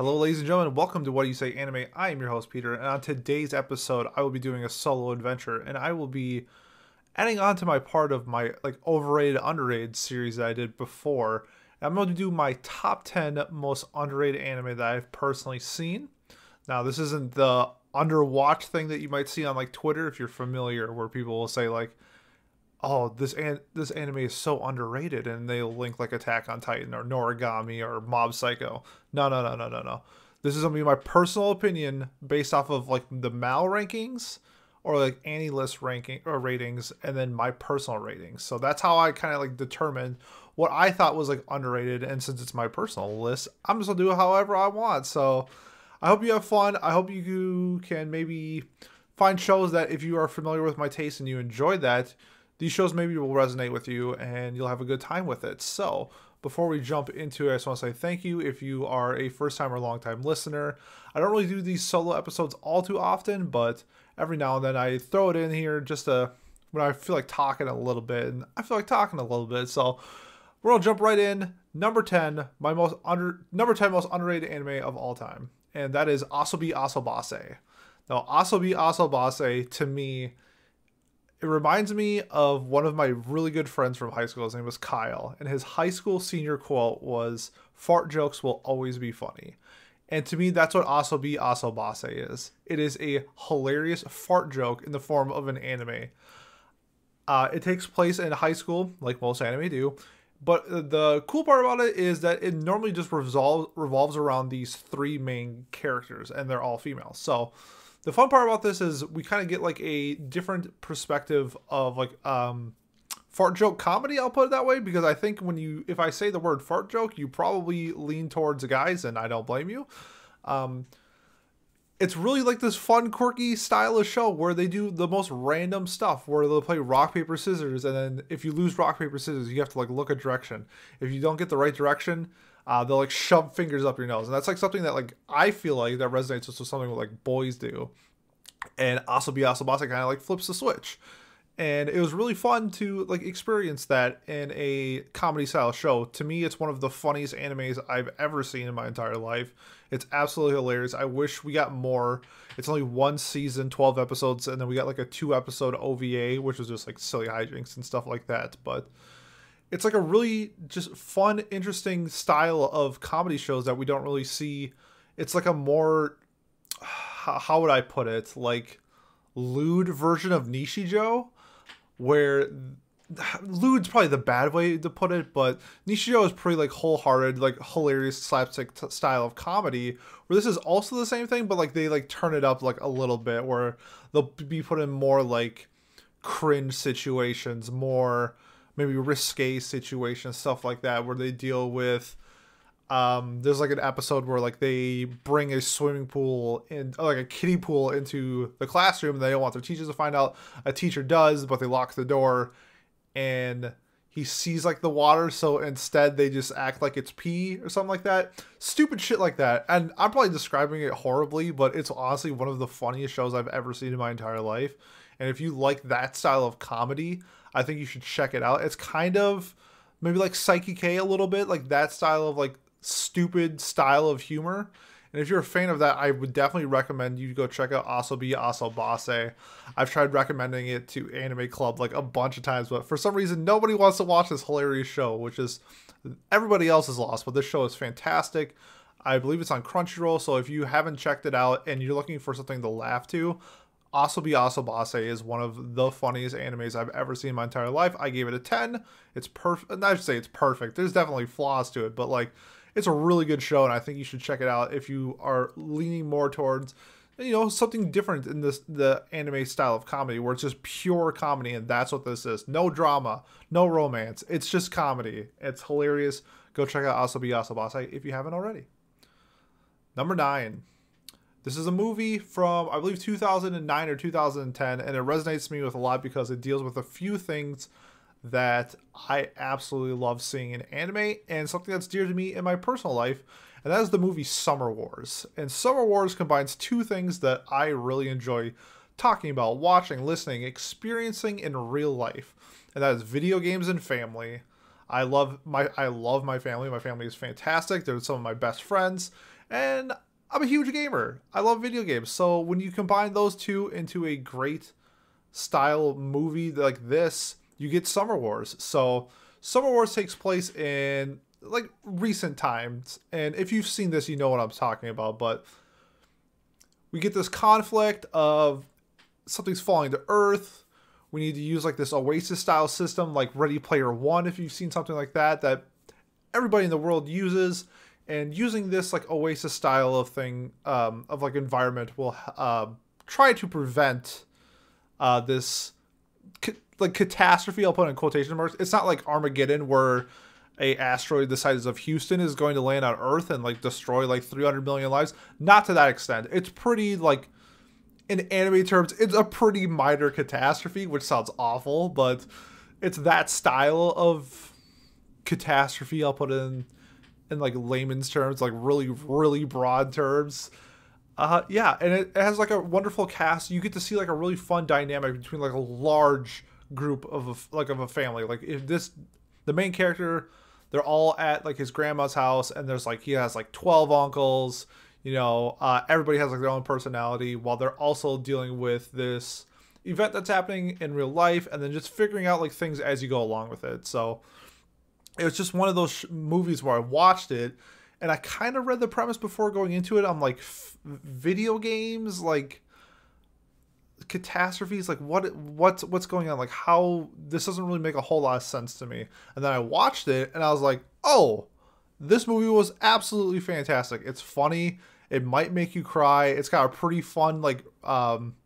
Hello, ladies and gentlemen. Welcome to What Do You Say Anime. I am your host, Peter, and on today's episode, I will be doing a solo adventure, and I will be adding on to my part of my like overrated, underrated series that I did before. I'm going to do my top 10 most underrated anime that I've personally seen. Now, this isn't the underwatch thing that you might see on like Twitter if you're familiar, where people will say like, "Oh, this an- this anime is so underrated," and they'll link like Attack on Titan or Noragami or Mob Psycho. No, no, no, no, no, no. This is gonna be my personal opinion based off of like the Mal rankings or like any list ranking or ratings, and then my personal ratings. So that's how I kind of like determined what I thought was like underrated. And since it's my personal list, I'm just gonna do it however I want. So I hope you have fun. I hope you can maybe find shows that if you are familiar with my taste and you enjoy that, these shows maybe will resonate with you and you'll have a good time with it. So before we jump into it, I just want to say thank you if you are a first time or long time listener. I don't really do these solo episodes all too often, but every now and then I throw it in here just to when I feel like talking a little bit, and I feel like talking a little bit. So we're gonna jump right in. Number ten, my most under number ten most underrated anime of all time, and that is Asobi Asobase. Now, Asobi Asobase to me, it reminds me of one of my really good friends from high school. His name was Kyle, and his high school senior quote was "Fart jokes will always be funny." And to me, that's what Asobi Asobase is. It is a hilarious fart joke in the form of an anime. Uh, it takes place in high school, like most anime do. But the cool part about it is that it normally just revolves revolves around these three main characters, and they're all females. So the fun part about this is we kind of get like a different perspective of like um, fart joke comedy. I'll put it that way because I think when you if I say the word fart joke, you probably lean towards guys, and I don't blame you. Um, it's really like this fun, quirky, stylish show where they do the most random stuff. Where they'll play rock paper scissors, and then if you lose rock paper scissors, you have to like look a direction. If you don't get the right direction, uh, they'll like shove fingers up your nose, and that's like something that like I feel like that resonates with something like boys do. And Asobi Asobase kind of like flips the switch. And it was really fun to like experience that in a comedy style show. To me it's one of the funniest animes i've ever seen in my entire life. It's absolutely hilarious. I wish we got more. It's only one season 12 episodes and then we got like a two episode ova which was just like silly hijinks and stuff like that. But it's like a really just fun interesting style of comedy shows that we don't really see it's like a more how would i put it like lewd version of Nichijou where lewd's probably the bad way to put it, but Nichijou is pretty like wholehearted, like hilarious slapstick style of comedy. Where this is also the same thing, but like they like turn it up like a little bit, where they'll be put in more like cringe situations, more maybe risque situations, stuff like that, where they deal with. Um, there's like an episode where like they bring a swimming pool in like a kiddie pool into the classroom and they don't want their teachers to find out. A teacher does but they lock the door and he sees like the water so instead they just act like it's pee or something like that. Stupid shit like that. And i'm probably describing it horribly but it's honestly one of the funniest shows i've ever seen in my entire life. And if you like that style of comedy i think you should check it out it's kind of maybe like Saiki K a little bit like that style of like stupid style of humor. And if you're a fan of that, I would definitely recommend you go check out Asobi Asobase. I've tried recommending it to Anime Club like a bunch of times, but for some reason nobody wants to watch this hilarious show, which is everybody else is lost. But this show is fantastic. I believe it's on Crunchyroll, so if you haven't checked it out and you're looking for something to laugh to, Asobi Asobase is one of the funniest animes I've ever seen in my entire life. I gave it a 10. It's perfect. I should say it's perfect. There's definitely flaws to it, but like it's a really good show, and I think you should check it out if you are leaning more towards you know something different in this the anime style of comedy where it's just pure comedy and that's what this is no drama no romance it's just comedy it's hilarious go check out asobi asobase if you haven't already number nine this is a movie from i believe 2009 or 2010 and it resonates me with a lot because it deals with a few things that I absolutely love seeing in anime and something that's dear to me in my personal life, and that is the movie Summer Wars. And Summer Wars combines two things that I really enjoy talking about, watching, listening, experiencing in real life, and that is video games and family. I love my I love my family. My family is fantastic. They're some of my best friends, And I'm a huge gamer. I love video games. So when you combine those two into a great style movie like this, you get Summer Wars. So Summer Wars takes place in like recent times. And if you've seen this, you know what I'm talking about. But we get this conflict of something's falling to Earth. We need to use like this Oasis style system, like Ready Player One, if you've seen something like that, that everybody in the world uses. And using this like Oasis style of thing, um, of like environment, will uh, try to prevent uh, this ca- like catastrophe. I'll put in quotation marks. It's not like Armageddon where a asteroid the size of Houston is going to land on Earth and like destroy like 300 million lives. Not to that extent. It's pretty like in anime terms, it's a pretty minor catastrophe, which sounds awful, but it's that style of catastrophe. I'll put in in like layman's terms, like really really broad terms. Uh, yeah, and it, it has like a wonderful cast. You get to see like a really fun dynamic between like a large group of a, like of a family. Like if this, the main character, they're all at like his grandma's house, and there's like he has like twelve uncles. You know, uh, everybody has like their own personality, while they're also dealing with this event that's happening in real life, and then just figuring out like things as you go along with it. So it was just one of those sh- movies where I watched it and I kind of read the premise before going into it. I'm like, f- video games, like catastrophes, like what what's what's going on? Like how this doesn't really make a whole lot of sense to me. And then I watched it and I was like, oh, this movie was absolutely fantastic. It's funny. It might make you cry. It's got a pretty fun like um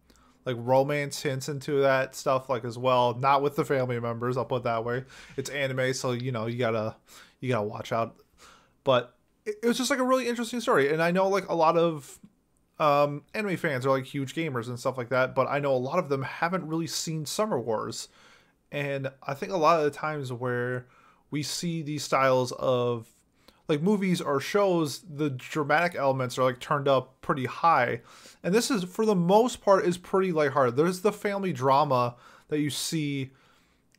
like romance hints into that stuff like as well. Not with the family members, I'll put that way. It's anime, so you know you gotta you gotta watch out. But it, it was just like a really interesting story, and I know like a lot of um, anime fans are like huge gamers and stuff like that, but I know a lot of them haven't really seen Summer Wars, and I think a lot of the times where we see these styles of like movies or shows the dramatic elements are like turned up pretty high. And this is for the most part is pretty lighthearted. There's the family drama that you see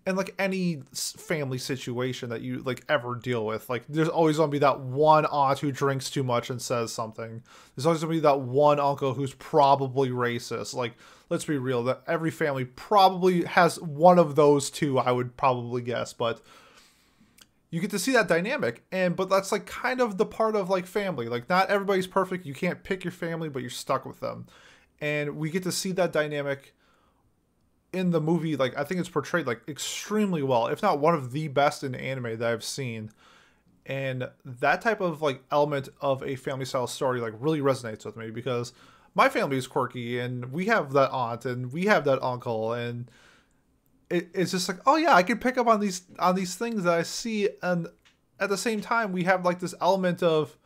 in like any family situation that you like ever deal with. Like there's always gonna be that one aunt who drinks too much and says something. There's always gonna be that one uncle who's probably racist. Like let's be real that every family probably has one of those two i would probably guess. But you get to see that dynamic and but that's like kind of the part of like family. Like not everybody's perfect. You can't pick your family but you're stuck with them. And we get to see that dynamic in the movie like i think it's portrayed like extremely well if not one of the best in anime that i've seen. And that type of like element of a family style story like really resonates with me because my family is quirky and we have that aunt and we have that uncle and it, it's just like oh yeah i can pick up on these on these things that i see and at the same time we have like this element of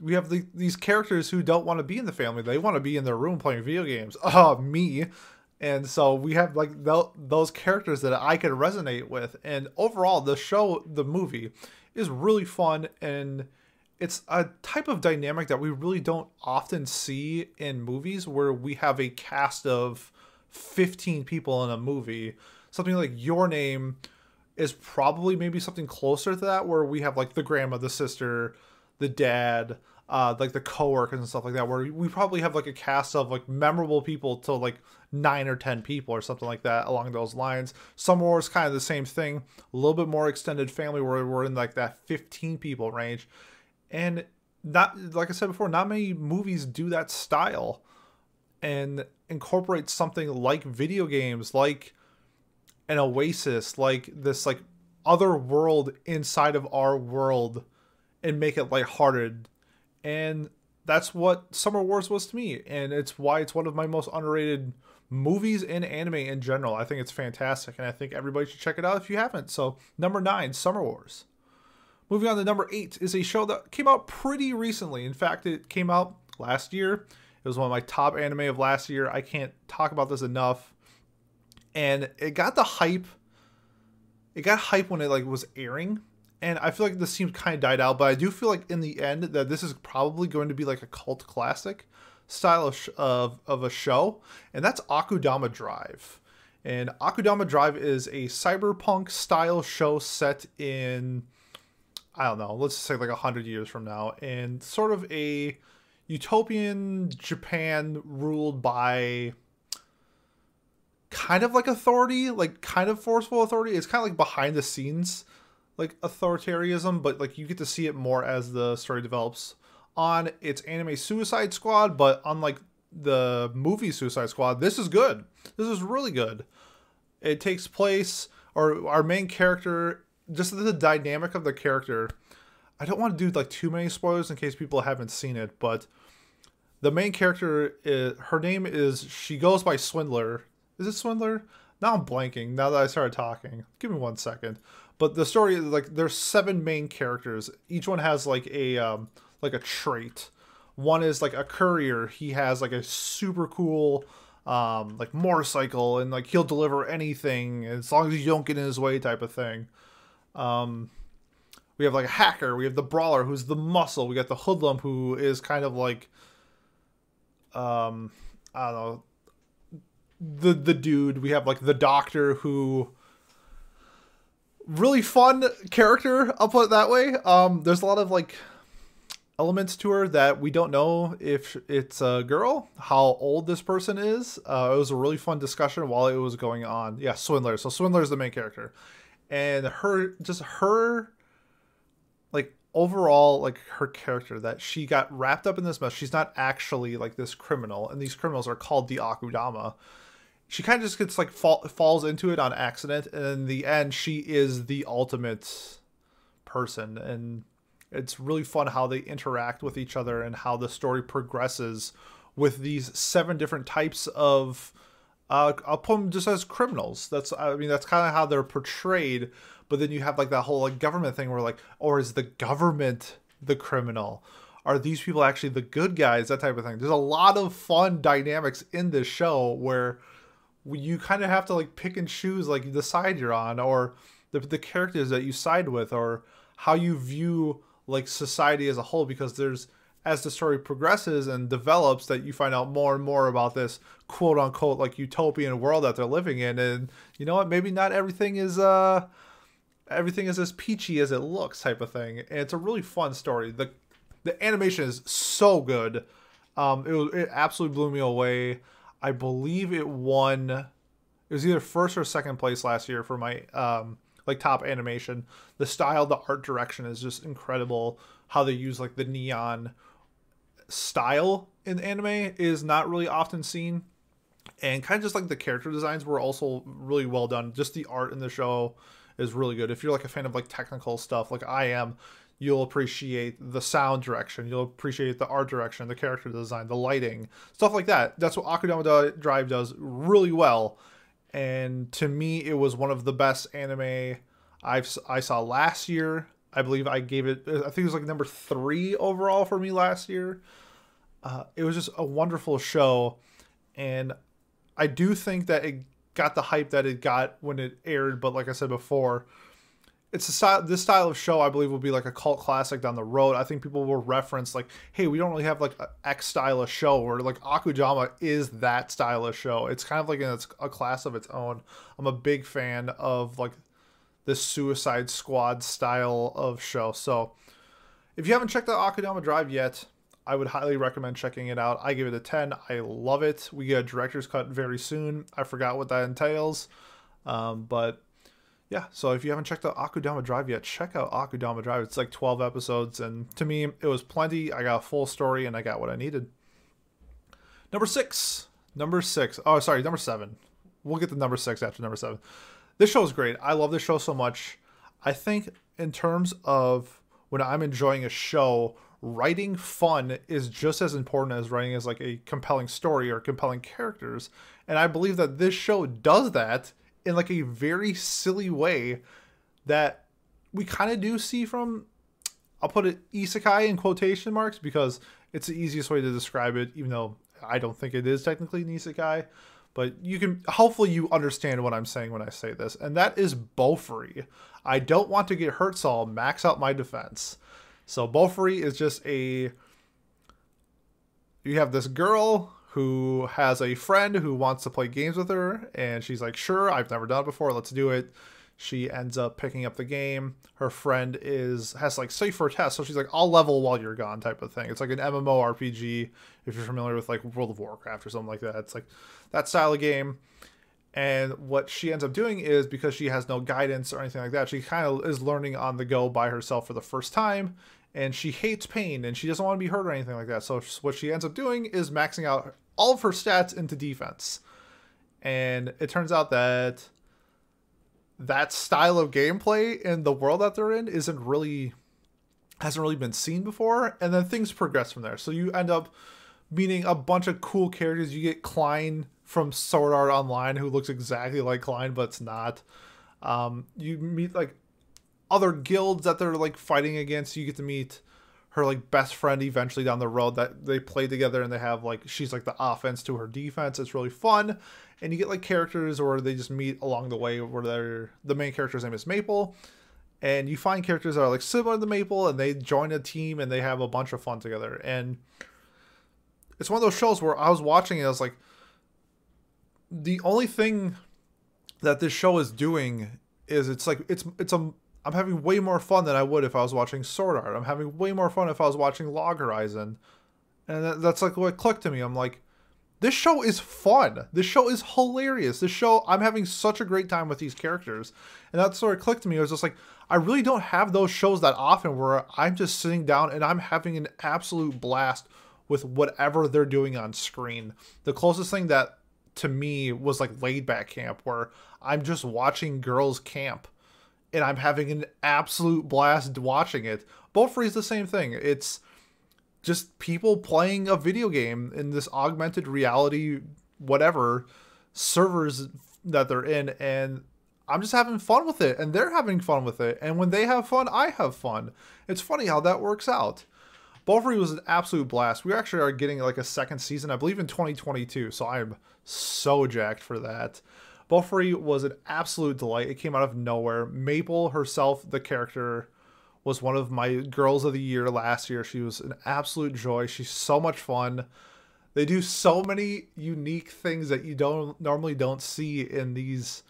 we have the, these characters who don't want to be in the family. They want to be in their room playing video games. Oh me. And so we have like th- those characters that i can resonate with. And overall the show the movie is really fun and it's a type of dynamic that we really don't often see in movies where we have a cast of 15 people in a movie. Something like Your Name is probably maybe something closer to that, where we have like the grandma, the sister, the dad, uh, like the coworkers and stuff like that, where we probably have like a cast of like memorable people to like nine or ten people or something like that along those lines. Summer Wars kind of the same thing, a little bit more extended family where we're in like that 15 people range. And not like I said before, not many movies do that style and incorporate something like video games, like an oasis, like this like other world inside of our world and make it lighthearted. And that's what Summer Wars was to me. And it's why it's one of my most underrated movies and anime in general. I think it's fantastic. And I think everybody should check it out if you haven't. So, number nine, Summer Wars. Moving on to number eight is a show that came out pretty recently. In fact, it came out last year. It was one of my top anime of last year. I can't talk about this enough. And it got the hype. It got hype when it like was airing. And I feel like this seemed kind of died out, but I do feel like in the end that this is probably going to be like a cult classic style of, of, of a show, and that's Akudama Drive. And Akudama Drive is a cyberpunk style show set in I don't know, let's say like a hundred years from now, and sort of a utopian Japan ruled by kind of like authority, like kind of forceful authority. It's kind of like behind the scenes, like authoritarianism, but like you get to see it more as the story develops. On its anime Suicide Squad, but unlike the movie Suicide Squad, this is good. This is really good. It takes place, or our main character, just the dynamic of the character. I don't want to do like too many spoilers in case people haven't seen it, but the main character, is, her name is, she goes by Swindler, is it Swindler? Now I'm blanking. Now that I started talking, give me one second. But the story, is like, there's seven main characters. Each one has like a um, like a trait. One is like a courier. He has like a super cool um, like motorcycle, and like he'll deliver anything as long as you don't get in his way, type of thing. Um, we have like a hacker. We have the brawler, who's the muscle. We got the hoodlum, who is kind of like um, I don't know the the dude. We have like the doctor who really fun character. I'll put it that way. Um, there's a lot of like elements to her that we don't know if it's a girl, how old this person is. Uh, it was a really fun discussion while it was going on. Yeah, Swindler. So Swindler is the main character, and her just her like overall like her character that she got wrapped up in this mess. She's not actually like this criminal, and these criminals are called the Akudama she kind of just gets like fall, falls into it on accident and in the end she is the ultimate person and it's really fun how they interact with each other and how the story progresses with these seven different types of uh, I'll put them just as criminals. That's I mean that's kind of how they're portrayed. But then you have like that whole like government thing where like, or is the government the criminal? Are these people actually the good guys? That type of thing. There's a lot of fun dynamics in this show where you kind of have to like pick and choose like the side you're on or the, the characters that you side with or how you view like society as a whole because there's as the story progresses and develops that you find out more and more about this quote unquote like utopian world that they're living in and you know what maybe not everything is uh everything is as peachy as it looks type of thing and it's a really fun story the the animation is so good um it was it absolutely blew me away I believe it won. It was either first or second place last year for my um, like top animation. The style, the art direction is just incredible. How they use like the neon style in anime is not really often seen. And kind of just like the character designs were also really well done. Just the art in the show is really good. If you're like a fan of like technical stuff, like I am, you'll appreciate the sound direction, you'll appreciate the art direction, the character design, the lighting, stuff like that. That's what Akudama Drive does really well. And to me, it was one of the best anime I've I saw last year. I believe I gave it. I think it was like number three overall for me last year. Uh, it was just a wonderful show, and I do think that it got the hype that it got when it aired. But like I said before, it's a style this style of show i believe will be like a cult classic down the road i think people will reference like hey we don't really have like X style of show or like akudama is that style of show it's kind of like its, a class of its own i'm a big fan of like this suicide squad style of show so if you haven't checked out akudama drive yet i would highly recommend checking it out i give it a 10 i love it we get a director's cut very soon i forgot what that entails um, but yeah, so if you haven't checked out Akudama Drive yet, check out Akudama Drive. It's like 12 episodes, and to me, it was plenty. I got a full story, and I got what I needed. Number six. Number six. Oh, sorry, number seven. We'll get to number six after number seven. This show is great. I love this show so much. I think, in terms of when I'm enjoying a show, writing fun is just as important as writing as like a compelling story or compelling characters. And I believe that this show does that in like a very silly way that we kind of do see from I'll put it isekai in quotation marks because it's the easiest way to describe it, even though I don't think it is technically an isekai. But you can hopefully you understand what I'm saying when I say this, and that is Bofuri. I don't want to get hurt, so I'll max out my defense. So Bofuri is just a you have this girl who has a friend who wants to play games with her, and she's like, "Sure, I've never done it before. Let's do it." She ends up picking up the game. Her friend is has like safe for a test, so she's like, "I'll level while you're gone," type of thing. It's like an MMO RPG if you're familiar with like World of Warcraft or something like that. It's like that style of game. And what she ends up doing is because she has no guidance or anything like that, she kind of is learning on the go by herself for the first time. And she hates pain and she doesn't want to be hurt or anything like that. So, what she ends up doing is maxing out all of her stats into defense. And it turns out that that style of gameplay in the world that they're in isn't really hasn't really been seen before and then things progress from there so you end up meeting a bunch of cool characters you get Klein from Sword Art Online who looks exactly like Klein, but it's not. Um, you meet like other guilds that they're like fighting against. You get to meet her like best friend eventually down the road that they play together and they have like she's like the offense to her defense. It's really fun. And you get like characters or they just meet along the way where they're the main character's name is Maple. And you find characters that are like similar to Maple and they join a team and they have a bunch of fun together. And it's one of those shows where I was watching it, I was like, the only thing that this show is doing is it's like it's it's a I'm having way more fun than I would if I was watching Sword Art. I'm having way more fun if I was watching Log Horizon, and that, that's like what clicked to me. I'm like, this show is fun. This show is hilarious. This show I'm having such a great time with these characters, and that sort of clicked to me. It was just like I really don't have those shows that often where I'm just sitting down and I'm having an absolute blast with whatever they're doing on screen. The closest thing that to me was like laid back camp where I'm just watching girls camp and I'm having an absolute blast watching it. Bofuri is the same thing. It's just people playing a video game in this augmented reality whatever servers that they're in and I'm just having fun with it and they're having fun with it and when they have fun I have fun. It's funny how that works out. Bofuri was an absolute blast. We actually are getting like a second season, I believe in 2022. So I'm so jacked for that. Bofuri was an absolute delight. It came out of nowhere. Maple herself, the character, was one of my girls of the year last year. She was an absolute joy. She's so much fun. They do so many unique things that you don't normally don't see in these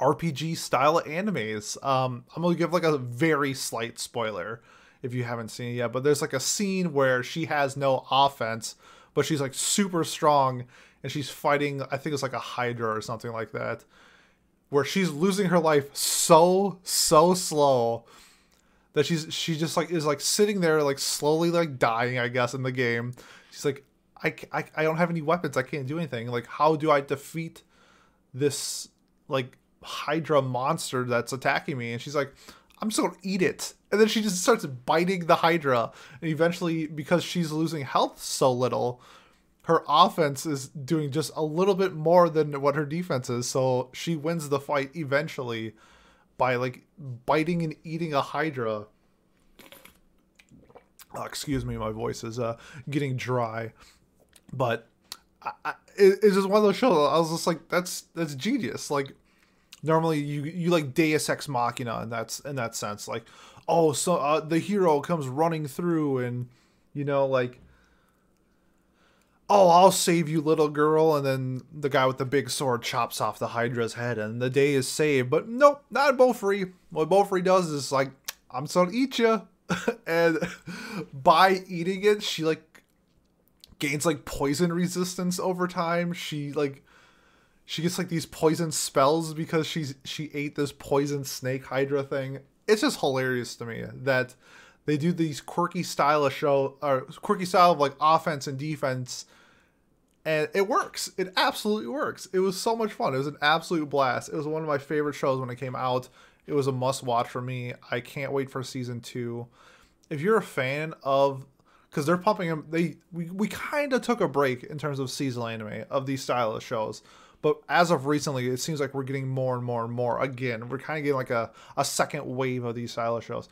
RPG style animes. Um, I'm gonna give like a very slight spoiler if you haven't seen it yet. But there's like a scene where she has no offense, but she's like super strong and she's fighting, I think it's like a Hydra or something like that, where she's losing her life so, so slow that she's she just like is like sitting there like slowly like dying i guess in the game she's like I, I i don't have any weapons i can't do anything like how do i defeat this like hydra monster that's attacking me and she's like I'm just gonna eat it. And then she just starts biting the Hydra. And eventually, because she's losing health so little, her offense is doing just a little bit more than what her defense is. So she wins the fight eventually by like biting and eating a Hydra. Oh, excuse me, my voice is uh, getting dry. But I, I, it's just one of those shows. I was just like, that's that's genius. Like normally you you like Deus Ex Machina and that's in that sense like oh so uh, the hero comes running through and you know like oh I'll save you little girl. And then the guy with the big sword chops off the Hydra's head and the day is saved. But nope not Bofuri what Bofuri does is like I'm just gonna eat you and by eating it she like gains like poison resistance over time. She like she gets like these poison spells because she's she ate this poison snake hydra thing. It's just hilarious to me that they do these quirky style of show or quirky style of like offense and defense and it works. It absolutely works. It was so much fun. It was an absolute blast. It was one of my favorite shows when it came out. It was a must watch for me. I can't wait for season 2. If you're a fan of because they're pumping them they we, we kind of took a break in terms of seasonal anime of these style of shows but as of recently, it seems like we're getting more and more and more. Again, we're kind of getting like a, a second wave of these style of shows.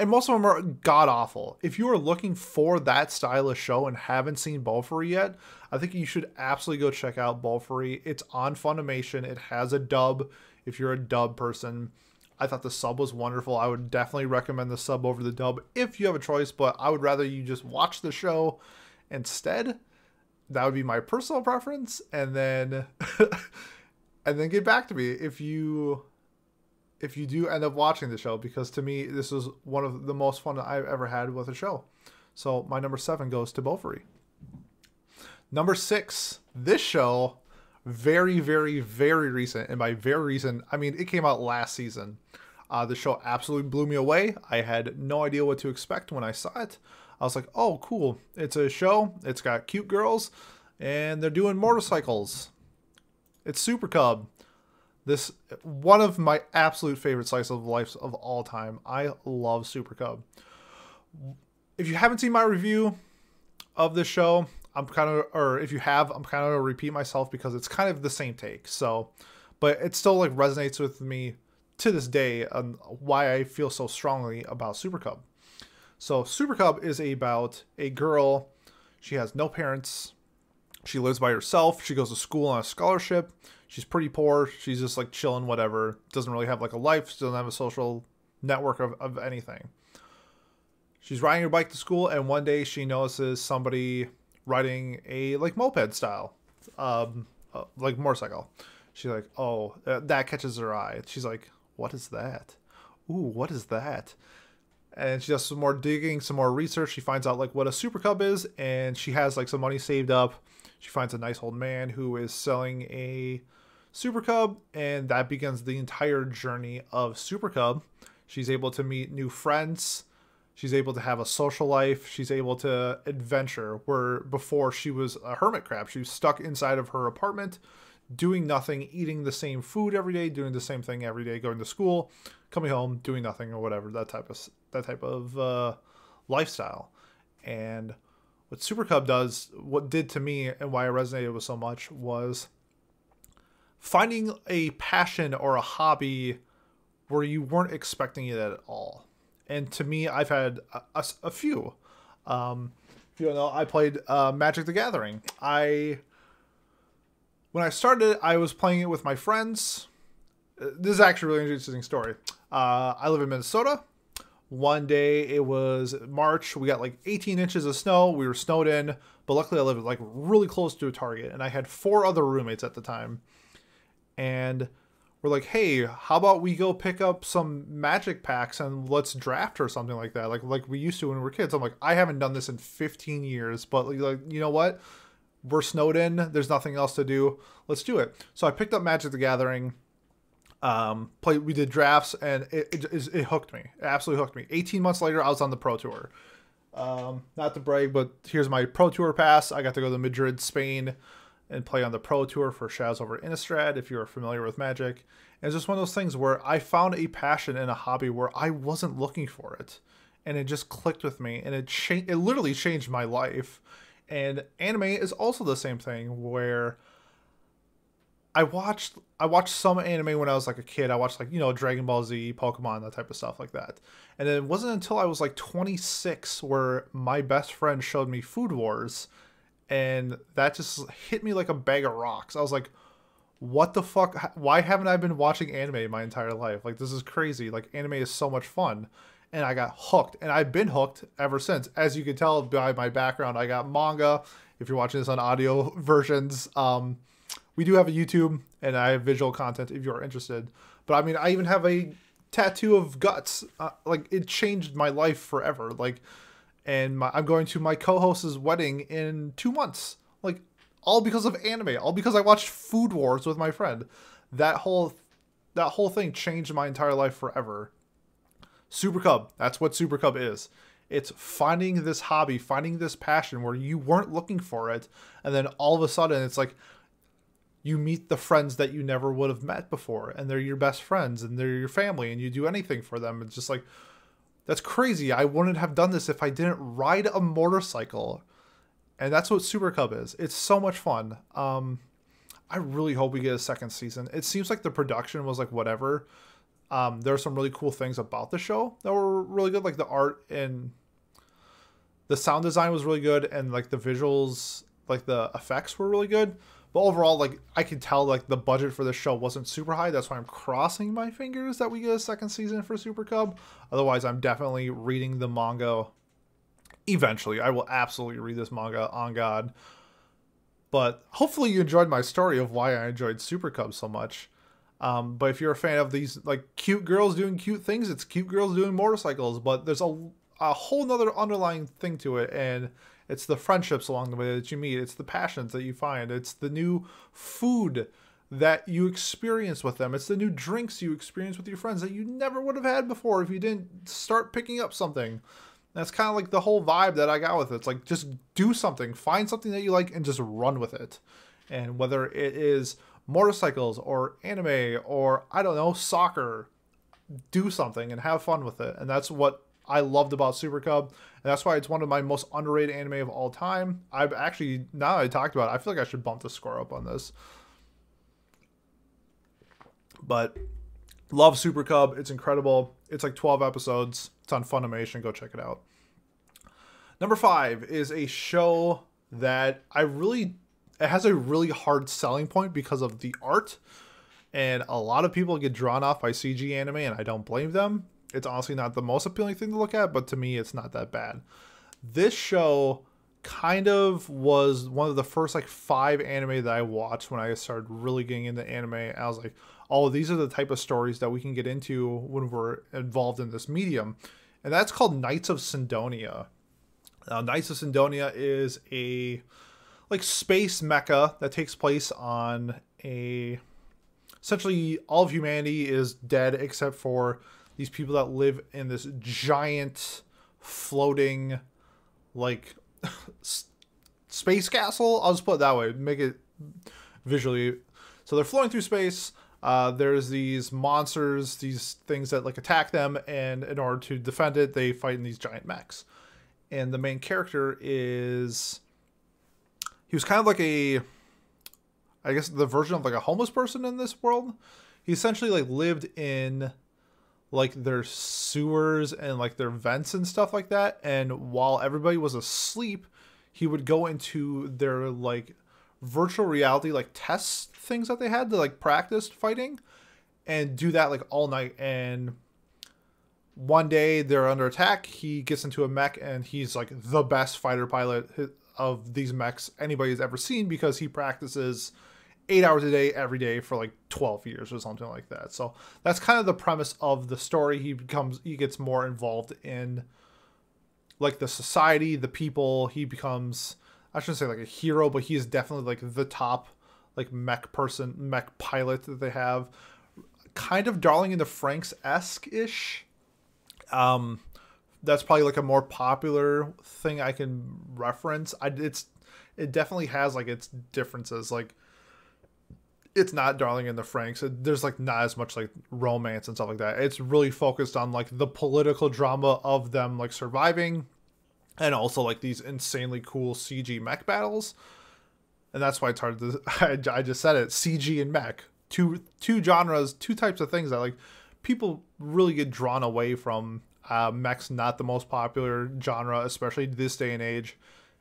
And most of them are god awful. If you are looking for that style of show and haven't seen Bofuri yet, I think you should absolutely go check out Bofuri. It's on Funimation. It has a dub if you're a dub person. I thought the sub was wonderful. I would definitely recommend the sub over the dub if you have a choice, but I would rather you just watch the show instead that would be my personal preference and then and then get back to me if you if you do end up watching the show because to me this is one of the most fun that I've ever had with a show. So my number seven goes to Bofuri. Number six, this show, very, very, very recent, and by very recent, I mean it came out last season. Uh, the show absolutely blew me away. I had no idea what to expect when I saw it. I was like, "Oh, cool! It's a show. It's got cute girls, and they're doing motorcycles. It's Super Cub. This one of my absolute favorite slices of life of all time. I love Super Cub. If you haven't seen my review of this show, I'm kind of, or if you have, I'm kind of repeat myself because it's kind of the same take. So, but it still like resonates with me to this day on why I feel so strongly about Super Cub. So, Super Cub is about a girl. She has no parents. She lives by herself. She goes to school on a scholarship. She's pretty poor. She's just like chilling, whatever. Doesn't really have like a life. She doesn't have a social network of, of anything. She's riding her bike to school, and one day she notices somebody riding a like moped style, um, uh, like motorcycle. She's like, oh, uh, that catches her eye. She's like, what is that? Ooh, what is that? And she does some more digging, some more research. She finds out like what a super cub is, and she has like some money saved up. She finds a nice old man who is selling a Super Cub, and that begins the entire journey of Super Cub. She's able to meet new friends. She's able to have a social life. She's able to adventure where before she was a hermit crab. She was stuck inside of her apartment, doing nothing, eating the same food every day, doing the same thing every day, going to school, coming home, doing nothing or whatever. That type of that type of uh, lifestyle. And what Super Cub does, what did to me, and why I resonated with so much was finding a passion or a hobby where you weren't expecting it at all. And to me, I've had a, a, a few. Um, you know, I played uh, Magic the Gathering. I when I started, I was playing it with my friends. Uh, this is actually a really interesting story. Uh, I live in Minnesota. One day it was March. We got like 18 inches of snow. We were snowed in, but luckily I lived like really close to a Target, and I had four other roommates at the time and we're like, hey, how about we go pick up some magic packs and let's draft or something like that, like like we used to when we were kids. I'm like, I haven't done this in 15 years, but like, you know what? We're snowed in. There's nothing else to do. Let's do it. So I picked up Magic the Gathering. Um, play. We did drafts, and it, it it hooked me. It absolutely hooked me. 18 months later, I was on the Pro Tour. Um, not to brag, but here's my Pro Tour pass. I got to go to Madrid, Spain and play on the Pro Tour for Shadows over Innistrad if you're familiar with Magic. And it's just one of those things where I found a passion in a hobby where I wasn't looking for it. And it just clicked with me and it changed it literally changed my life. And anime is also the same thing where I watched I watched some anime when I was like a kid. I watched like, you know, Dragon Ball Z, Pokemon, that type of stuff like that. And it wasn't until I was like 26 where my best friend showed me Food Wars and that just hit me like a bag of rocks. I was like, what the fuck? Why haven't I been watching anime my entire life? Like, this is crazy. Like, anime is so much fun. And I got hooked, and I've been hooked ever since. As you can tell by my background, I got manga. If you're watching this on audio versions, um, we do have a YouTube, and I have visual content if you're interested. But I mean, I even have a tattoo of Guts. Uh, like, it changed my life forever. Like, and my, I'm going to my co-host's wedding in two months. Like all because of anime, all because I watched Food Wars with my friend. That whole that whole thing changed my entire life forever. Super Cub, that's what Super Cub is. It's finding this hobby, finding this passion where you weren't looking for it, and then all of a sudden it's like you meet the friends that you never would have met before, and they're your best friends, and they're your family, and you do anything for them. It's just like, that's crazy. I wouldn't have done this if I didn't ride a motorcycle. And that's what Super Cub is. It's so much fun. Um, I really hope we get a second season. It seems like the production was like whatever. Um, there are some really cool things about the show that were really good, like the art and the sound design was really good, and like the visuals, like the effects were really good. But overall, like I can tell, like the budget for the show wasn't super high. That's why I'm crossing my fingers that we get a second season for Super Cub. Otherwise, I'm definitely reading the manga. Eventually, I will absolutely read this manga on God. But hopefully, you enjoyed my story of why I enjoyed Super Cub so much. Um, but if you're a fan of these like cute girls doing cute things, it's cute girls doing motorcycles. But there's a a whole nother underlying thing to it, and it's the friendships along the way that you meet. It's the passions that you find. It's the new food that you experience with them. It's the new drinks you experience with your friends that you never would have had before if you didn't start picking up something. That's kind of like the whole vibe that I got with it. It's like just do something, find something that you like, and just run with it. And whether it is motorcycles or anime or I don't know, soccer, do something and have fun with it. And that's what I loved about Super Cub. And that's why it's one of my most underrated anime of all time. I've actually, now I talked about it, I feel like I should bump the score up on this. But love Super Cub. It's incredible. It's like 12 episodes. It's on Funimation. Go check it out. Number five is a show that I really it has a really hard selling point because of the art. And a lot of people get drawn off by CG anime, and I don't blame them. It's honestly not the most appealing thing to look at, but to me, it's not that bad. This show kind of was one of the first like five anime that I watched when I started really getting into anime. I was like, oh, these are the type of stories that we can get into when we're involved in this medium. And that's called Knights of Sidonia. Now, Knights of Sidonia is a like space mecha that takes place on a essentially all of humanity is dead except for these people that live in this giant floating like space castle i'll just put it that way make it visually so they're floating through space uh, there's these monsters these things that like attack them and in order to defend it they fight in these giant mechs and the main character is he was kind of like a I guess the version of like a homeless person in this world. He essentially like lived in like their sewers and like their vents and stuff like that. And while everybody was asleep, he would go into their like virtual reality like test things that they had to like practice fighting and do that like all night. And one day they're under attack. He gets into a mech and he's like the best fighter pilot of these mechs anybody's ever seen because he practices eight hours a day every day for like 12 years or something like that. So that's kind of the premise of the story. He becomes he gets more involved in like the society the people. He becomes i shouldn't say like a hero but he is definitely like the top like mech person mech pilot that they have. Kind of darling in the Franxx esque ish um that's probably like a more popular thing I can reference. I it's it definitely has like its differences. Like it's not Darling in the Franxx. There's like not as much like romance and stuff like that. It's really focused on like the political drama of them like surviving and also like these insanely cool CG mech battles. And that's why it's hard to I, I just said it, CG and mech. Two two genres, two types of things that like people really get drawn away from uh, mech's not the most popular genre, especially this day and age,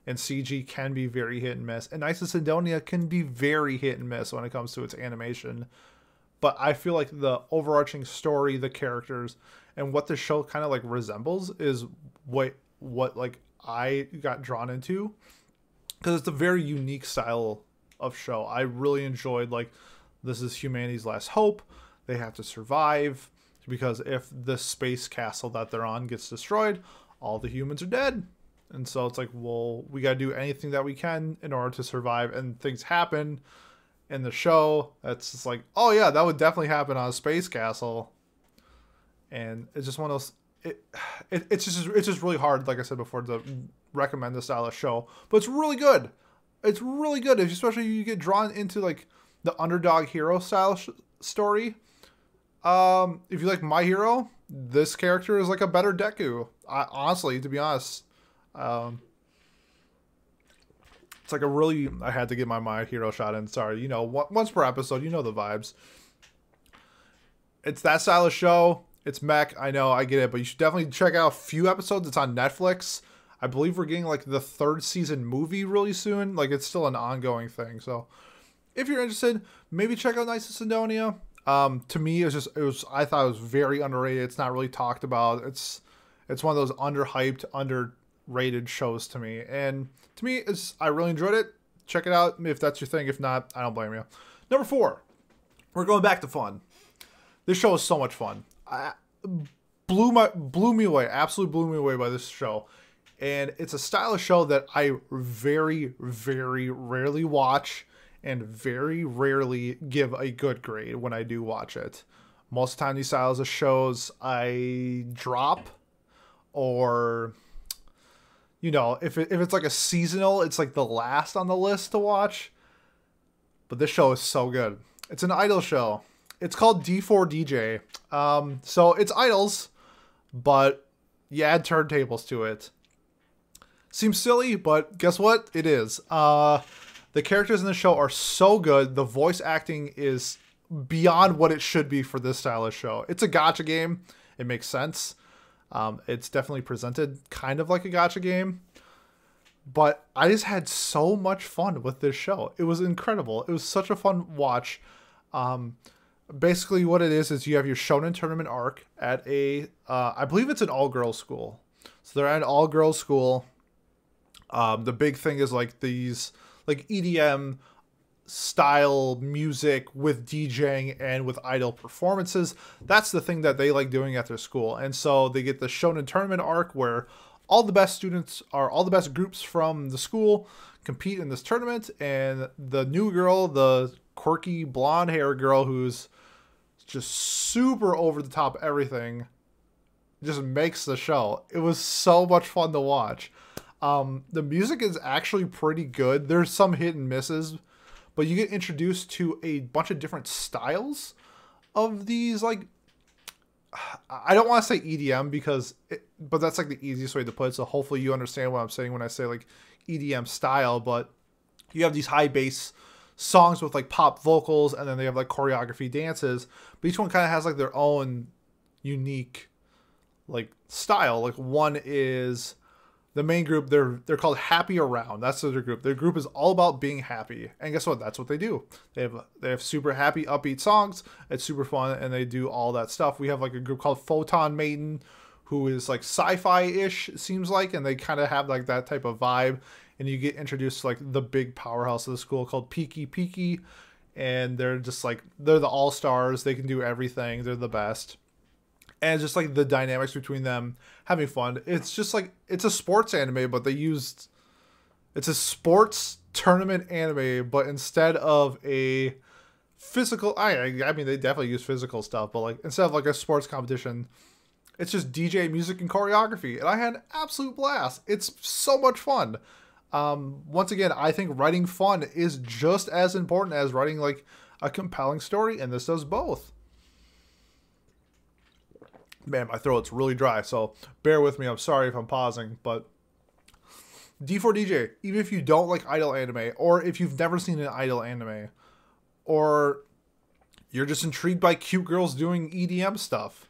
and CG can be very hit and miss. And Knights of Sidonia can be very hit and miss when it comes to its animation. But I feel like the overarching story, the characters, and what the show kind of like resembles is what what like I got drawn into because it's a very unique style of show. I really enjoyed like this is humanity's last hope. They have to survive because if the space castle that they're on gets destroyed, all the humans are dead. And so it's like, well, we got to do anything that we can in order to survive. And things happen in the show. That's just like, oh yeah, that would definitely happen on a space castle. And it's just one of those. It, it it's just it's just really hard, like I said before, to recommend this style of show. But it's really good. It's really good, especially you get drawn into like the underdog hero style sh- story um, if you like My Hero, this character is like a better Deku. I, honestly, to be honest, um, it's like a really. I had to get my My Hero shot in. Sorry, you know, once per episode, you know the vibes. It's that style of show. It's mech. I know, I get it, but you should definitely check out a few episodes. It's on Netflix. I believe we're getting like the third season movie really soon. Like it's still an ongoing thing. So if you're interested, maybe check out Knights of Sidonia. Um, to me, it was just it was I thought it was very underrated. It's not really talked about. It's it's one of those underhyped, underrated shows to me. And to me, it's I really enjoyed it. Check it out if that's your thing. If not, I don't blame you. Number four, we're going back to fun. this show is so much fun. I blew my blew me away, absolutely blew me away by this show. And it's a style of show that I very, very rarely watch and very rarely give a good grade when I do watch it. Most of the time, these styles of shows I drop or you know, if it, if it's like a seasonal, it's like the last on the list to watch. But this show is so good. It's an idol show. It's called D4DJ. Um, so it's idols, but you add turntables to it. Seems silly, but guess what? It is. Uh, the characters in the show are so good. The voice acting is beyond what it should be for this style of show. It's a gacha game. It makes sense. Um, it's definitely presented kind of like a gacha game. But I just had so much fun with this show. It was incredible. It was such a fun watch. Um, basically, what it is is you have your shonen tournament arc at a, uh, I believe it's an all girls school. So they're at an all girls school. Um, the big thing is like these like EDM style music with DJing and with idol performances. That's the thing that they like doing at their school. And so they get the Shonen tournament arc where all the best students are all the best groups from the school compete in this tournament and the new girl, the quirky blonde hair girl who's just super over the top everything just makes the show. It was so much fun to watch. Um, the music is actually pretty good. There's some hit and misses, but you get introduced to a bunch of different styles of these like I don't want to say EDM because it, but that's like the easiest way to put it. So hopefully you understand what I'm saying when I say like EDM style, but you have these high bass songs with like pop vocals and then they have like choreography dances, but each one kind of has like their own unique like style. Like one is the main group they're they're called happy around. That's their group. Their group is all about being happy. And guess what? That's what they do. They have they have super happy upbeat songs. It's super fun and they do all that stuff. We have like a group called photon maiden who is like sci-fi-ish seems like and they kind of have like that type of vibe. And you get introduced to like the big powerhouse of the school called Peaky P-key. And they're just like they're the all-stars. They can do everything. They're the best and just like the dynamics between them having fun. It's just like it's a sports anime, but they used it's a sports tournament anime, but instead of a physical, I I mean they definitely use physical stuff, but like instead of like a sports competition, it's just DJ music and choreography, and I had an absolute blast. It's so much fun. Um, once again, I think writing fun is just as important as writing like a compelling story, and this does both man, my throat's really dry, so bear with me. I'm sorry if I'm pausing, but D4DJ, even if you don't like idol anime, or if you've never seen an idol anime, or you're just intrigued by cute girls doing EDM stuff,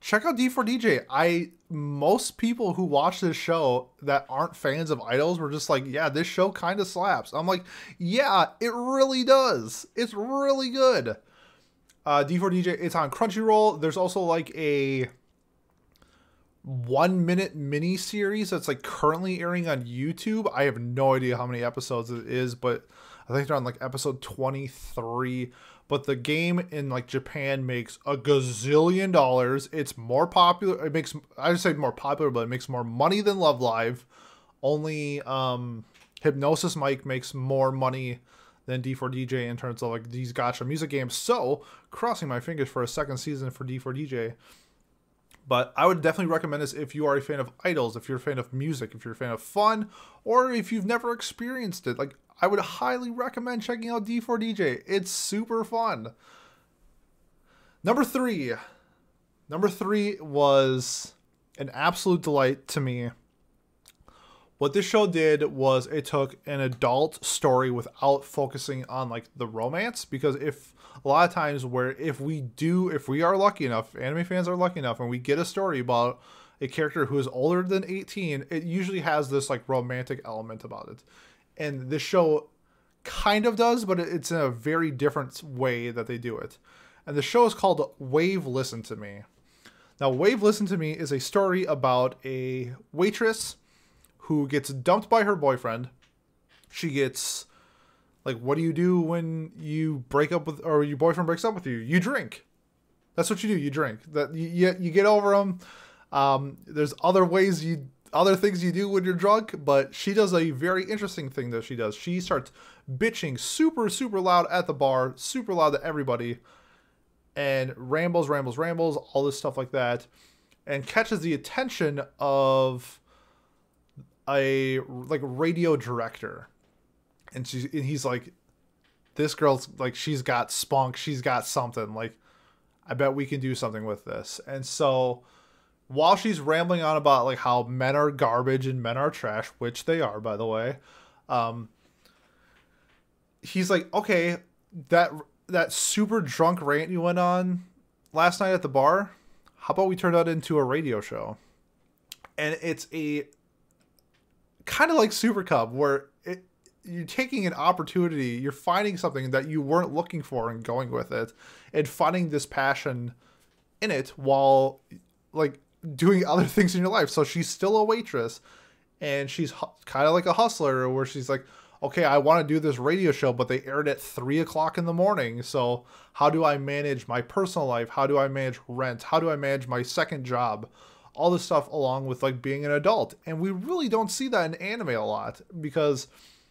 check out D4DJ. I most people who watch this show that aren't fans of idols were just like, yeah, this show kind of slaps. I'm like, yeah, it really does. It's really good. Uh, D4DJ, it's on Crunchyroll. There's also like a one minute mini series that's like currently airing on YouTube. I have no idea how many episodes it is, but I think they're on like episode 23. But the game in like Japan makes a gazillion dollars. It's more popular. It makes I would say more popular, but it makes more money than Love Live. Only um Hypnosis Mic makes more money than D4DJ in terms of like these gacha music games. So, crossing my fingers for a second season for D4DJ. But I would definitely recommend this if you are a fan of idols, if you're a fan of music, if you're a fan of fun, or if you've never experienced it. Like, I would highly recommend checking out D4DJ. It's super fun. Number three. Number three was an absolute delight to me what this show did was it took an adult story without focusing on like the romance because if a lot of times where if we do if we are lucky enough anime fans are lucky enough and we get a story about a character who is older than 18 it usually has this like romantic element about it. And this show kind of does but it's in a very different way that they do it. And the show is called wave listen to me. Now wave listen to me is a story about a waitress who gets dumped by her boyfriend. She gets like what do you do when you break up with or your boyfriend breaks up with you? You drink. That's what you do. You drink. That you you, get over them. Um, there's other ways you other things you do when you're drunk, but she does a very interesting thing that she does. She starts bitching super super loud at the bar, super loud to everybody, and rambles, rambles, rambles, all this stuff like that, and catches the attention of a like radio director, and she's and he's like, this girl's like she's got spunk, she's got something like. I bet we can do something with this. And so while she's rambling on about like how men are garbage and men are trash, which they are, by the way, um, he's like, okay, that that super drunk rant you went on last night at the bar, how about we turn that into a radio show? And it's a kind of like Super Cub, where it, you're taking an opportunity, you're finding something that you weren't looking for and going with it, and finding this passion in it while like doing other things in your life. So she's still a waitress, and she's hu- kind of like a hustler, where she's like, okay, I want to do this radio show, but they aired at three o'clock in the morning. So how do I manage my personal life? How do I manage rent? How do I manage my second job? All this stuff along with like being an adult. And we really don't see that in anime a lot because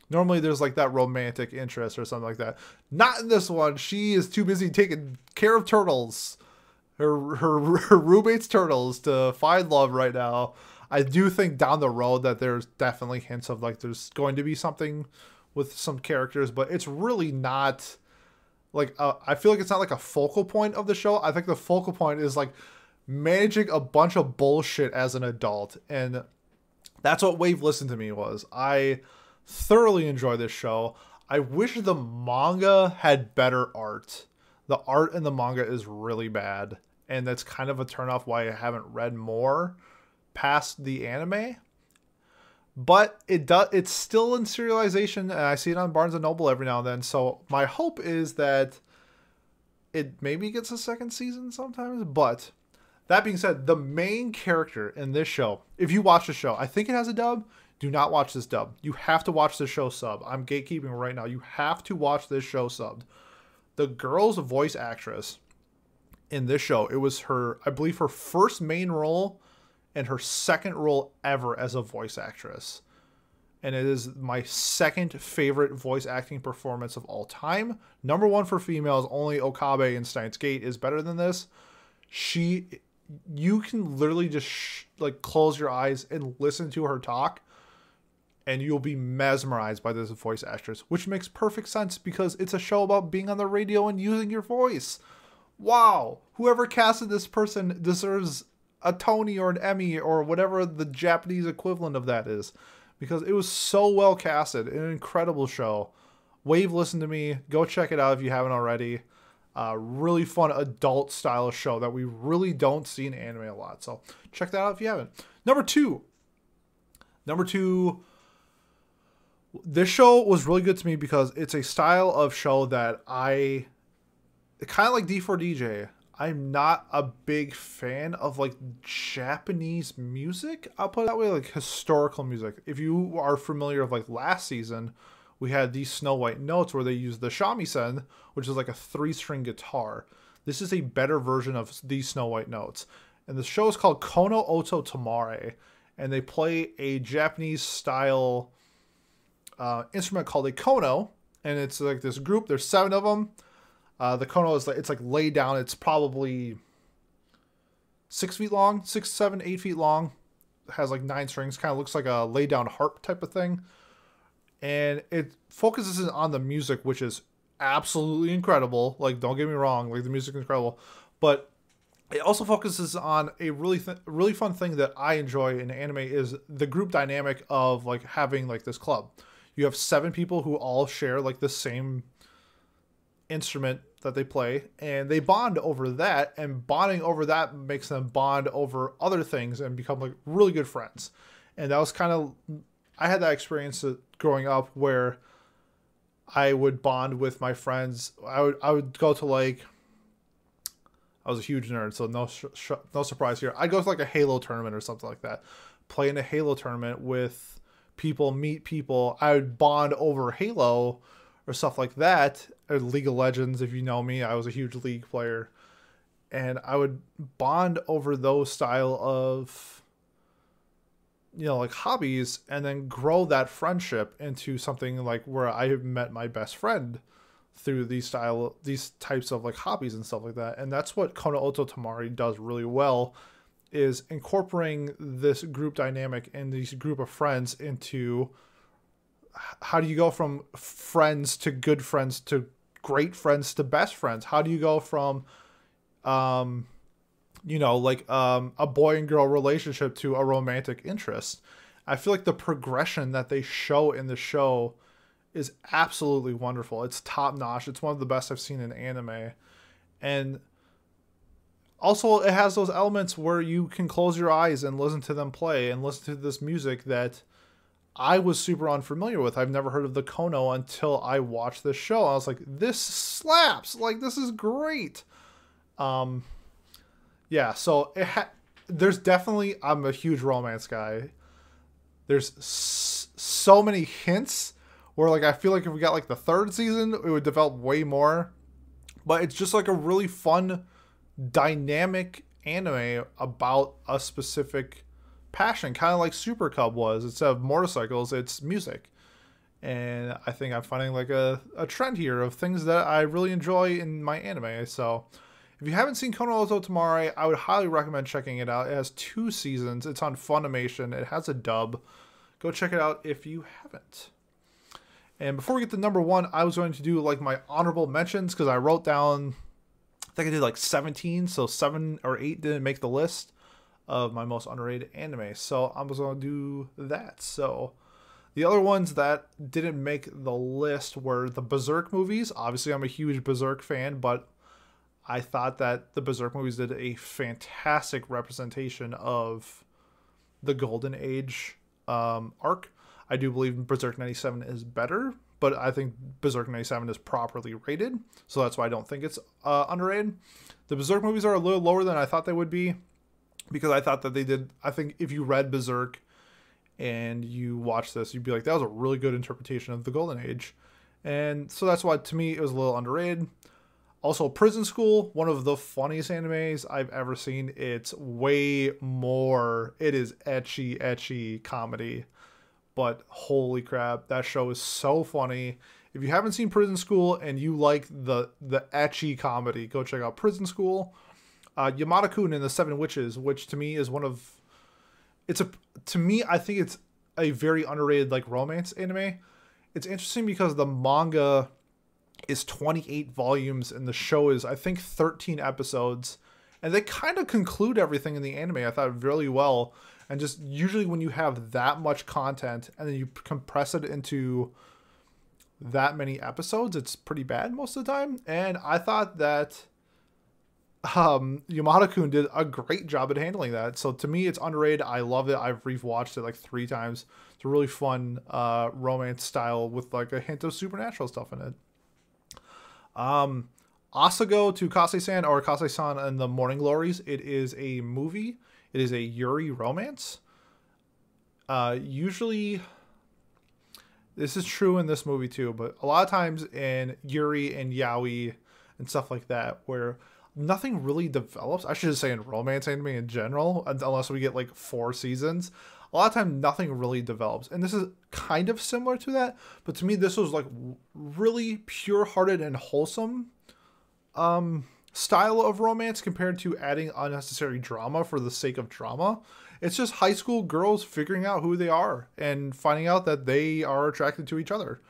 normally there's like that romantic interest or something like that. Not in this one. She is too busy taking care of turtles. Her her, her roommate's turtles to find love right now. I do think down the road that there's definitely hints of like there's going to be something with some characters, but it's really not like uh, I feel like it's not like a focal point of the show. I think the focal point is like managing a bunch of bullshit as an adult, and that's what Wave Listen to Me was. I thoroughly enjoy this show. I wish the manga had better art. The art in the manga is really bad, and that's kind of a turnoff why I haven't read more past the anime. But it does it's still in serialization and I see it on Barnes and Noble every now and then. So my hope is that it maybe gets a second season sometimes, but that being said, the main character in this show, if you watch the show, I think it has a dub. Do not watch this dub. You have to watch the show sub. I'm gatekeeping right now. You have to watch this show subbed. The girl's voice actress in this show, it was her, I believe, her first main role and her second role ever as a voice actress. And it is my second favorite voice acting performance of all time. Number one for females, only Okabe in Steins Gate is better than this. She, you can literally just sh- like close your eyes and listen to her talk, and you'll be mesmerized by this voice actress, which makes perfect sense because it's a show about being on the radio and using your voice. Wow, whoever casted this person deserves a Tony or an Emmy or whatever the Japanese equivalent of that is because it was so well casted, an incredible show. Wave, listen to me. Go check it out if you haven't already. Uh, really fun adult style show that we really don't see in anime a lot. So check that out if you haven't. Number two. Number two. This show was really good to me because it's a style of show that I kind of like D4DJ. I'm not a big fan of like Japanese music. I'll put it that way, like historical music. If you are familiar of like last season, we had these Snow White notes where they use the shamisen, which is like a three string guitar. This is a better version of these Snow White notes. And the show is called Kono Oto Tomare, and they play a Japanese style uh, instrument called a koto, and it's like this group. There's seven of them uh, the koto is like it's like laid down. It's probably six feet long, six, seven, eight feet long. It has like nine strings. Kind of looks like a laid down harp type of thing. And it focuses on the music, which is absolutely incredible. Like, don't get me wrong, like the music is incredible, but it also focuses on a really th- really fun thing that I enjoy in anime is the group dynamic of like having like this club. You have seven people who all share like the same instrument that they play and they bond over that and bonding over that makes them bond over other things and become like really good friends and that was kind of i had that experience uh, growing up where i would bond with my friends i would i would go to like i was a huge nerd so no sh- sh- no surprise here i'd go to like a halo tournament or something like that play in a halo tournament with people meet people i would bond over halo or stuff like that or League of Legends, if you know me. I was a huge League player. and I would bond over those style of you know like hobbies and then grow that friendship into something like where I have met my best friend through these style these types of like hobbies and stuff like that. And that's what Kono Oto Tomare does really well is incorporating this group dynamic and these group of friends into how do you go from friends to good friends to great friends to best friends? How do you go from um you know like um a boy and girl relationship to a romantic interest i feel like the progression that they show in the show is absolutely wonderful it's top notch it's one of the best i've seen in anime and also it has those elements where you can close your eyes and listen to them play and listen to this music that I was super unfamiliar with. I've never heard of the koto until I watched this show. I was like, this slaps. Like this is great. Um yeah, so it ha- there's definitely I'm a huge romance guy. There's s- so many hints where like I feel like if we got like the third season, it would develop way more. But it's just like a really fun dynamic anime about a specific passion, kind of like Super Cub was. Instead of motorcycles, it's music. And I think I'm finding like a, a trend here of things that I really enjoy in my anime. So if you haven't seen Kono Oto I would highly recommend checking it out. It has two seasons. It's on Funimation. It has a dub. Go check it out if you haven't. And before we get to number one, I was going to do like my honorable mentions because I wrote down I think I did like 17, so seven or eight didn't make the list of my most underrated anime. So I'm just gonna do that. So the other ones that didn't make the list were the Berserk movies. Obviously, I'm a huge Berserk fan, but I thought that the Berserk movies did a fantastic representation of the Golden Age um, arc. I do believe Berserk 97 is better, but I think Berserk 97 is properly rated, so that's why I don't think it's uh, underrated. The Berserk movies are a little lower than I thought they would be because I thought that they did. I think if you read Berserk and you watch this, you'd be like, that was a really good interpretation of the Golden Age. And so that's why, to me, it was a little underrated. Also, Prison School, one of the funniest animes I've ever seen. It's way more, it is ecchi, ecchi comedy but holy crap, that show is so funny. If you haven't seen Prison School and you like the the ecchi comedy, go check out Prison School. Uh, Yamada Kun and the Seven Witches, which to me is one of, it's a to me I think it's a very underrated like romance anime. It's interesting because the manga is 28 volumes and the show is I think 13 episodes, and they kind of conclude everything in the anime. I thought really well. And just usually when you have that much content and then you compress it into that many episodes it's pretty bad most of the time. And i thought that um yamada kun did a great job at handling that. So to me it's underrated. I love it. I've rewatched it like three times. It's a really fun uh romance style with like a hint of supernatural stuff in it um Asagao to Kase-san or Kase-san and the Morning Glories. It is a movie it is a Yuri romance. Uh, usually, this is true in this movie too, but a lot of times in Yuri and Yaoi and stuff like that, where nothing really develops. I should just say in romance anime in general, unless we get like four seasons. A lot of time, nothing really develops, and this is kind of similar to that. But to me, this was like really pure-hearted and wholesome. Um, style of romance compared to adding unnecessary drama for the sake of drama. It's just high school girls figuring out who they are and finding out that they are attracted to each other.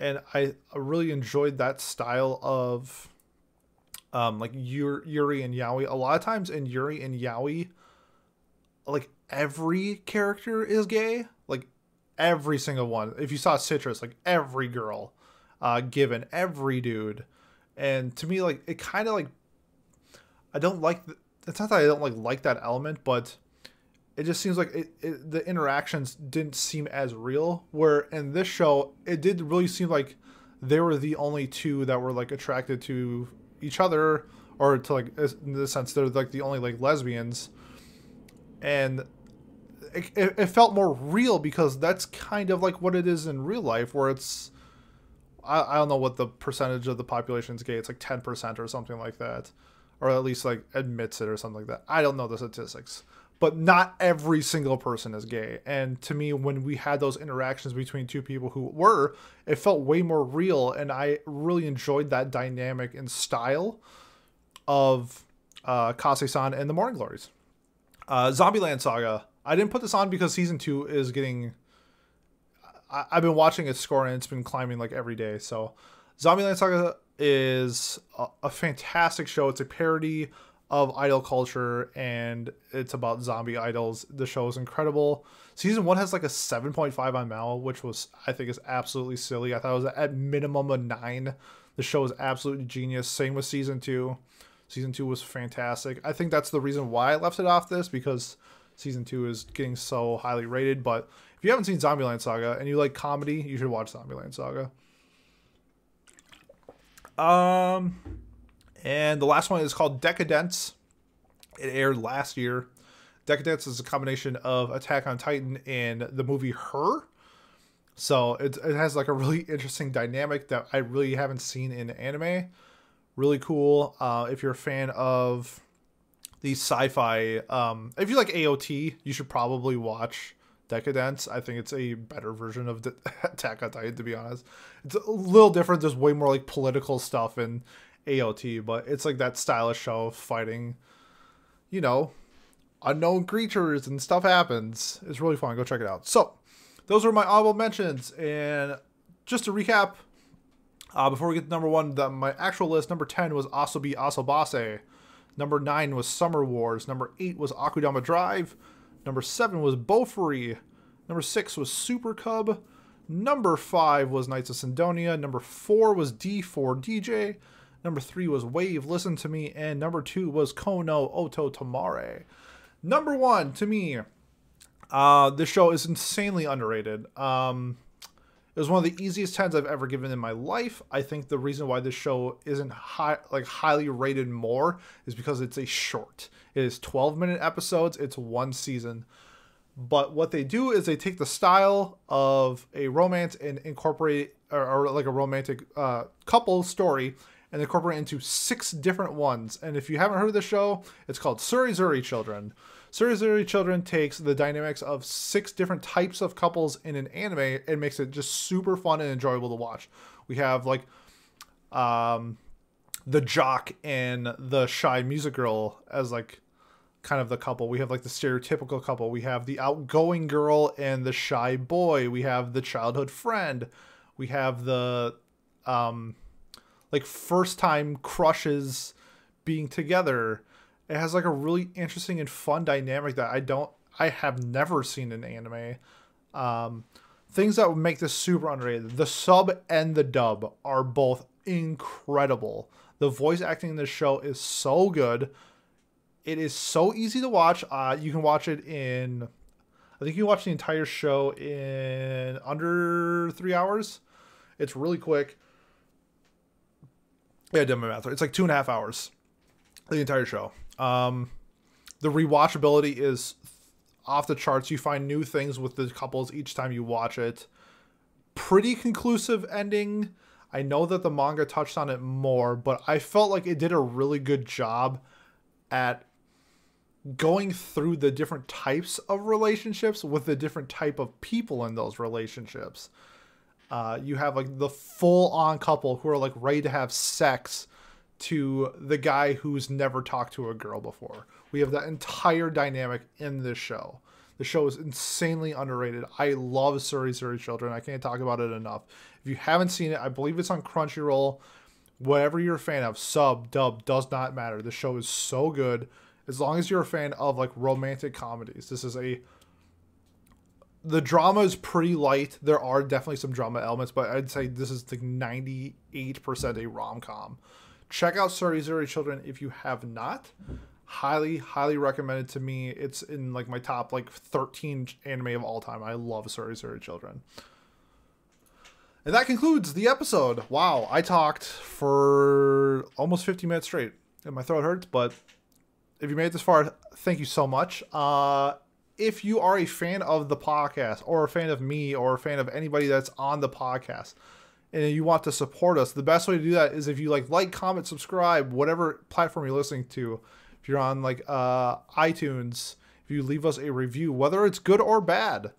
And I really enjoyed that style of um like Yuri and Yaoi. A lot of times in Yuri and Yaoi, like every character is gay. Like every single one. If you saw Citrus, like every girl, uh, given every dude and to me like it kind of like i don't like the, it's not that i don't like like that element but it just seems like it, it, the interactions didn't seem as real where in this show it did really seem like they were the only two that were like attracted to each other or to like in the sense they're like the only like lesbians and it, it, felt more real because that's kind of like what it is in real life where it's I, I don't know what the percentage of the population is gay. It's like ten percent or something like that, or at least like admits it or something like that. I don't know the statistics, but not every single person is gay. And to me, when we had those interactions between two people who were, it felt way more real, and I really enjoyed that dynamic and style of uh, Kase-san and the Morning Glories. Uh, Zombieland Saga. I didn't put this on because season two is getting. I, I've been watching it score and it's been climbing like every day. So, Zombieland Saga is a, a fantastic show. It's a parody of idol culture and it's about zombie idols. The show is incredible. Season one has like a 7.5 on Mal, which was I think is absolutely silly. I thought it was at minimum a nine. The show is absolutely genius. Same with season two. Season two was fantastic. I think that's the reason why I left it off this because season two is getting so highly rated. But if you haven't seen Zombieland Saga and you like comedy, you should watch Zombieland Saga. Um, and the last one is called Deca-Dence. It aired last year. Deca-Dence is a combination of Attack on Titan and the movie Her. So it, it has like a really interesting dynamic that I really haven't seen in anime. Really cool. Uh, if you're a fan of these sci-fi, um, if you like AOT, you should probably watch Deca-Dence. I think it's a better version of De- Attack on Titan, to be honest. It's a little different. There's way more like political stuff in AOT, but it's like that stylish show of fighting, you know, unknown creatures and stuff happens. It's really fun. Go check it out. So, those are my honorable mentions. And just to recap, uh, before we get to number one, the, my actual list number 10 was Asobi Asobase. Number 9 was Summer Wars. Number 8 was Akudama Drive. Number 7 was Bofuri. Number 6 was Super Cub. Number 5 was Knights of Sidonia. Number 4 was D4DJ. Number 3 was Wave Listen to Me. And number 2 was Kono Oto Tomare. Number 1 to me, uh, this show is insanely underrated. Um, it was one of the easiest tens I've ever given in my life. I think the reason why this show isn't high, like highly rated more is because it's a short. It is 12 minute episodes. It's one season. But what they do is they take the style of a romance and incorporate or, or like a romantic uh, couple story and incorporate into six different ones. And if you haven't heard of the show, it's called Tsurezure Children. Tsurezure Children takes the dynamics of six different types of couples in an anime and makes it just super fun and enjoyable to watch. We have like um the jock and the shy music girl as like kind of the couple. We have like the stereotypical couple. We have the outgoing girl and the shy boy. We have the childhood friend. We have the um like first time crushes being together it has like a really interesting and fun dynamic that I don't I have never seen in anime. Um, things that would make this super underrated. The sub and the dub are both incredible. The voice acting in this show is so good. It is so easy to watch. Uh, you can watch it in, I think you watch the entire show in under three hours. It's really quick. Yeah, I did my math. It's like two and a half hours, the entire show. Um, the rewatchability is off the charts. You find new things with the couples each time you watch it. Pretty conclusive ending. I know that the manga touched on it more, but I felt like it did a really good job at going through the different types of relationships with the different type of people in those relationships. Uh, you have like the full on couple who are like ready to have sex to the guy who's never talked to a girl before. We have that entire dynamic in this show. The show is insanely underrated. I love Tsurezure Children. I can't talk about it enough. If you haven't seen it, I believe it's on Crunchyroll. Whatever you're a fan of, sub, dub, does not matter. The show is so good. As long as you're a fan of like romantic comedies, this is a. The drama is pretty light. There are definitely some drama elements, but I'd say this is like 98% a rom com check out Sorry Tsurezure Children if you have not. Highly, highly recommended to me. It's in like my top like 13 anime of all time. I love Sorry Tsurezure Children. And that concludes the episode. Wow, I talked for almost 50 minutes straight. And my throat hurts, but if you made it this far, thank you so much. Uh, if you are a fan of the podcast or a fan of me or a fan of anybody that's on the podcast, and you want to support us, the best way to do that is if you like like, comment, subscribe, whatever platform you're listening to. If you're on like uh, iTunes, if you leave us a review, whether it's good or bad,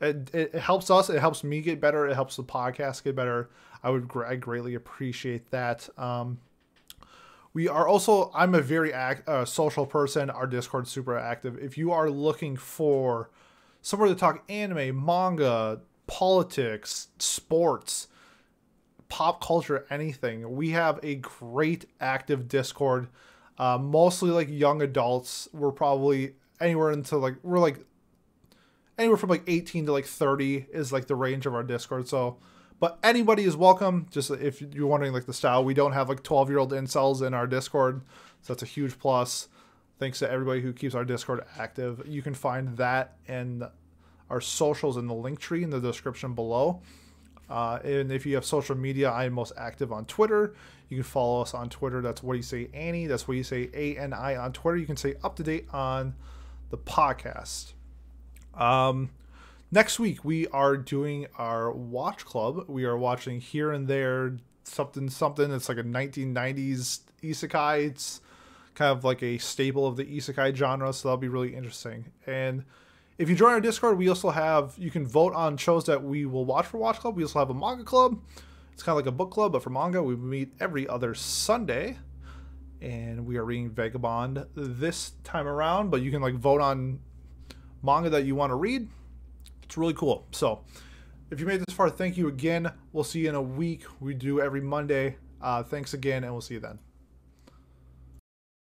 it, it, helps us. It helps me get better. It helps the podcast get better. I would I greatly appreciate that. Um, we are also I'm a very act, uh, social person. Our Discord's super active. If you are looking for somewhere to talk anime, manga, politics, sports, pop culture, anything, we have a great active Discord. Uh, mostly like young adults. We're probably anywhere into like we're like anywhere from like 18 to like 30 is like the range of our Discord. So, but anybody is welcome. Just if you're wondering like the style, we don't have like 12 year old incels in our Discord, so that's a huge plus. Thanks to everybody who keeps our Discord active. You can find that and our socials in the Linktree in the description below. Uh, and if you have social media, I am most active on Twitter. You can follow us on Twitter. That's what you say, Annie. That's what you say, A N I on Twitter. You can stay up to date on the podcast. Um, next week we are doing our watch club. We are watching here and there something something. It's like a 1990s isekai. It's kind of like a staple of the isekai genre, so that'll be really interesting. And if you join our Discord, we also have you can vote on shows that we will watch for Watch Club. We also have a manga club. It's kind of like a book club, but for manga, we meet every other Sunday. And we are reading Vagabond this time around, but you can like vote on manga that you want to read. It's really cool. So, if you made this far, thank you again. We'll see you in a week. We do every Monday. Uh, thanks again, and we'll see you then.